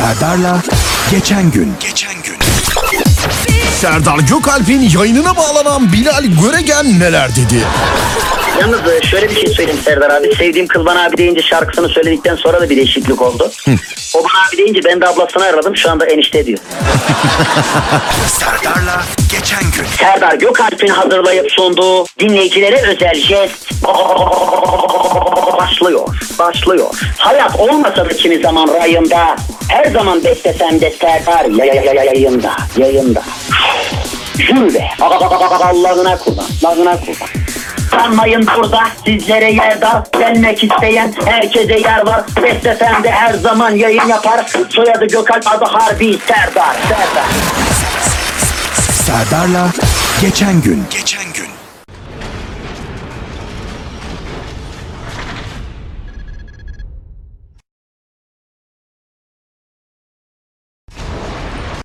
Serdar'la Geçen Gün Geçen Gün Serdar Gökalp'in yayınına bağlanan Bilal Göregen neler dedi? Yalnız e, şöyle bir şey söyleyeyim Serdar abi. Sevdiğim Kılban abi deyince şarkısını söyledikten sonra da bir değişiklik oldu. o bana abi deyince ben de ablasını aradım. Şu anda enişte diyor. Serdar'la Geçen Gün Serdar Gökalp'in hazırlayıp sunduğu dinleyicilere özel jest başlıyor. Başlıyor. Hayat olmasa da kimi zaman rayımda her zaman beklesem de Serdar ya- ya- ya- yayında. Yayında. Be. Allah'ına kurban. Allah'ına kurban. Sanmayın burada sizlere yer dar Gelmek isteyen herkese yer var Beklesem de her zaman yayın yapar Soyadı Gökalp adı Harbi Serdar Serdar Serdar'la Geçen Gün Geçen Gün